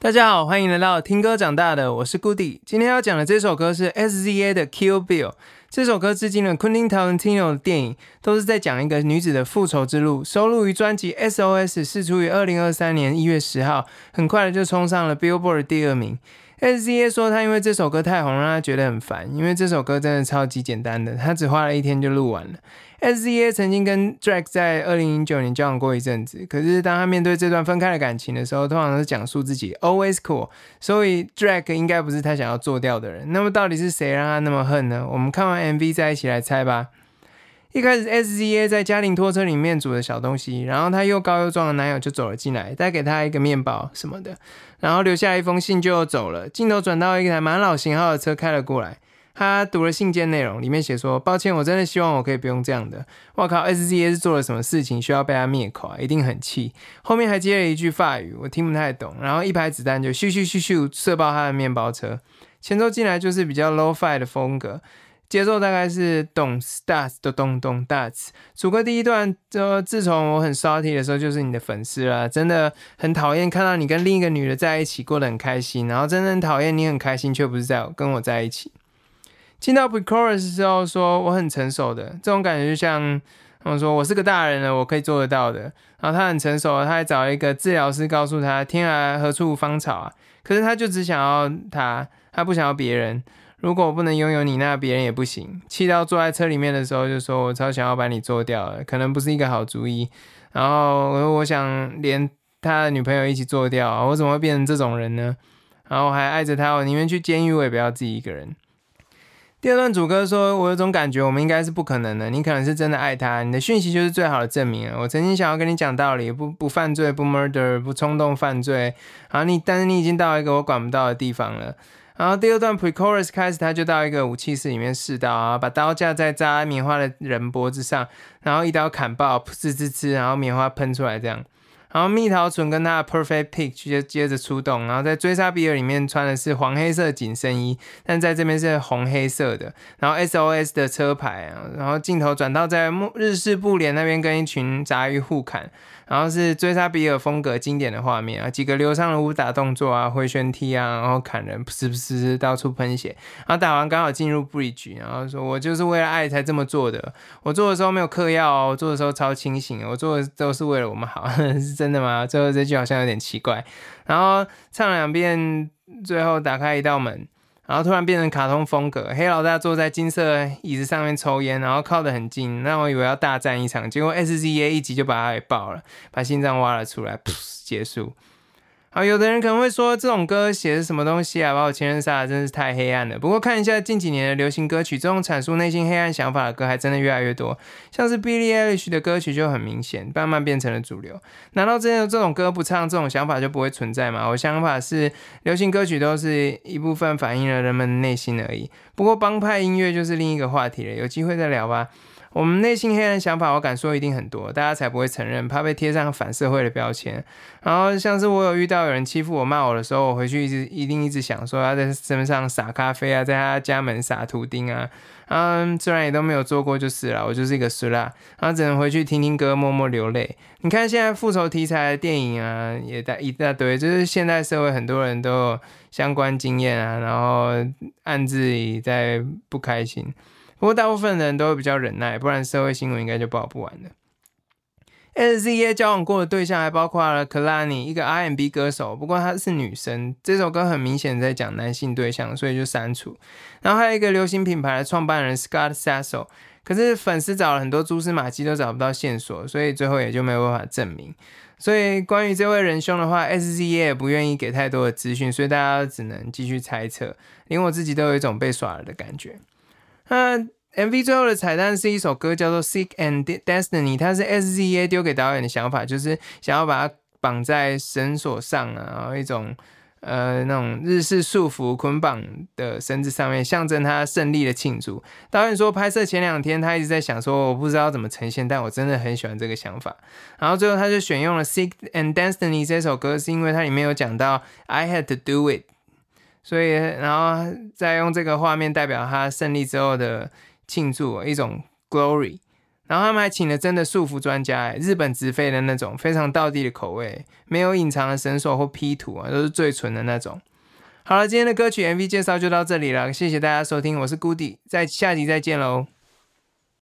大家好，欢迎来到听歌长大的，我是 Goody。今天要讲的这首歌是 SZA 的 Kill Bill。这首歌致敬了 Quentin Tarantino 的电影，都是在讲一个女子的复仇之路。收录于专辑 SOS，释出于二零二三年一月十号，很快的就冲上了 Billboard 第二名。SZA 说他因为这首歌太红，让他觉得很烦，因为这首歌真的超级简单的，他只花了一天就录完了。SZA 曾经跟 Drake 在二零零九年交往过一阵子，可是当他面对这段分开的感情的时候，通常都是讲述自己 always cool，所以 Drake 应该不是他想要做掉的人。那么到底是谁让他那么恨呢？我们看完 MV 再一起来猜吧。一开始 SZA 在家庭拖车里面煮的小东西，然后他又高又壮的男友就走了进来，带给他一个面包什么的，然后留下一封信就走了。镜头转到一台蛮老型号的车开了过来。他读了信件内容，里面写说：“抱歉，我真的希望我可以不用这样的。”我靠，S Z A 是做了什么事情需要被他灭口啊？一定很气。后面还接了一句法语，我听不太懂。然后一排子弹就咻咻咻咻射爆他的面包车。前奏进来就是比较 low fi 的风格，节奏大概是咚 starts 的咚咚 starts。主歌第一段就自从我很 salty 的时候，就是你的粉丝了，真的很讨厌看到你跟另一个女的在一起过得很开心，然后真的很讨厌你很开心却不是在跟我在一起。进到 pre-chorus 之后，说我很成熟的这种感觉，就像他们说我是个大人了，我可以做得到的。然后他很成熟，他还找一个治疗师告诉他：天涯何处无芳草啊！可是他就只想要他，他不想要别人。如果我不能拥有你，那别人也不行。气到坐在车里面的时候，就说我超想要把你做掉了，可能不是一个好主意。然后我想连他的女朋友一起做掉，我怎么会变成这种人呢？然后还爱着他，我宁愿去监狱，我也不要自己一个人。第二段主歌说：“我有种感觉，我们应该是不可能的。你可能是真的爱他，你的讯息就是最好的证明我曾经想要跟你讲道理，不不犯罪，不 murder，不冲动犯罪。好，你但是你已经到一个我管不到的地方了。然后第二段 pre-chorus 开始，他就到一个武器室里面试刀啊，把刀架在扎棉花的人脖子上，然后一刀砍爆，噗呲呲，然后棉花喷出来这样。”然后蜜桃唇跟他的 Perfect Pick 接接着出动，然后在追杀比尔里面穿的是黄黑色紧身衣，但在这边是红黑色的。然后 SOS 的车牌啊，然后镜头转到在日式布帘那边跟一群杂鱼互砍。然后是追杀比尔风格经典的画面啊，几个流畅的武打动作啊，回旋踢啊，然后砍人，噗噗噗，到处喷血。然后打完刚好进入 bridge，然后说我就是为了爱才这么做的。我做的时候没有嗑药哦，我做的时候超清醒，我做的都是为了我们好，真的吗？最后这句好像有点奇怪。然后唱两遍，最后打开一道门。然后突然变成卡通风格，黑老大坐在金色椅子上面抽烟，然后靠得很近，让我以为要大战一场，结果 S Z A 一集就把他给爆了，把心脏挖了出来，噗，结束。好，有的人可能会说这种歌写的什么东西啊，把我前任杀了，真是太黑暗了。不过看一下近几年的流行歌曲，这种阐述内心黑暗想法的歌还真的越来越多。像是 Billie Eilish 的歌曲就很明显，慢慢变成了主流。难道真的这种歌不唱，这种想法就不会存在吗？我想法是，流行歌曲都是一部分反映了人们内心而已。不过帮派音乐就是另一个话题了，有机会再聊吧。我们内心黑暗想法，我敢说一定很多，大家才不会承认，怕被贴上反社会的标签。然后像是我有遇到有人欺负我、骂我的时候，我回去一直一定一直想说他在身上撒咖啡啊，在他家门撒图钉啊。嗯，虽然也都没有做过就是了，我就是一个俗辣，然后只能回去听听歌，默默流泪。你看现在复仇题材的电影啊，也大一大堆，就是现代社会很多人都有相关经验啊，然后暗自己在不开心。不过大部分人都会比较忍耐，不然社会新闻应该就报不完了。SZA 交往过的对象还包括了 Kalani，一个 R&B 歌手，不过她是女生。这首歌很明显在讲男性对象，所以就删除。然后还有一个流行品牌的创办人 Scott Sasso，可是粉丝找了很多蛛丝马迹都找不到线索，所以最后也就没有办法证明。所以关于这位仁兄的话，SZA 也不愿意给太多的资讯，所以大家只能继续猜测。连我自己都有一种被耍了的感觉。那 MV 最后的彩蛋是一首歌，叫做《Sick and Destiny》，它是 SZA 丢给导演的想法，就是想要把它绑在绳索上啊，然后一种呃那种日式束缚捆绑的绳子上面，象征他胜利的庆祝。导演说，拍摄前两天他一直在想说，我不知道怎么呈现，但我真的很喜欢这个想法。然后最后他就选用了《Sick and Destiny》这首歌，是因为它里面有讲到 I had to do it。所以，然后再用这个画面代表他胜利之后的庆祝，一种 glory。然后他们还请了真的束缚专家，日本直飞的那种，非常道地的口味，没有隐藏的绳索或 P 图啊，都是最纯的那种。好了，今天的歌曲 MV 介绍就到这里了，谢谢大家收听，我是 Goody，在下集再见喽。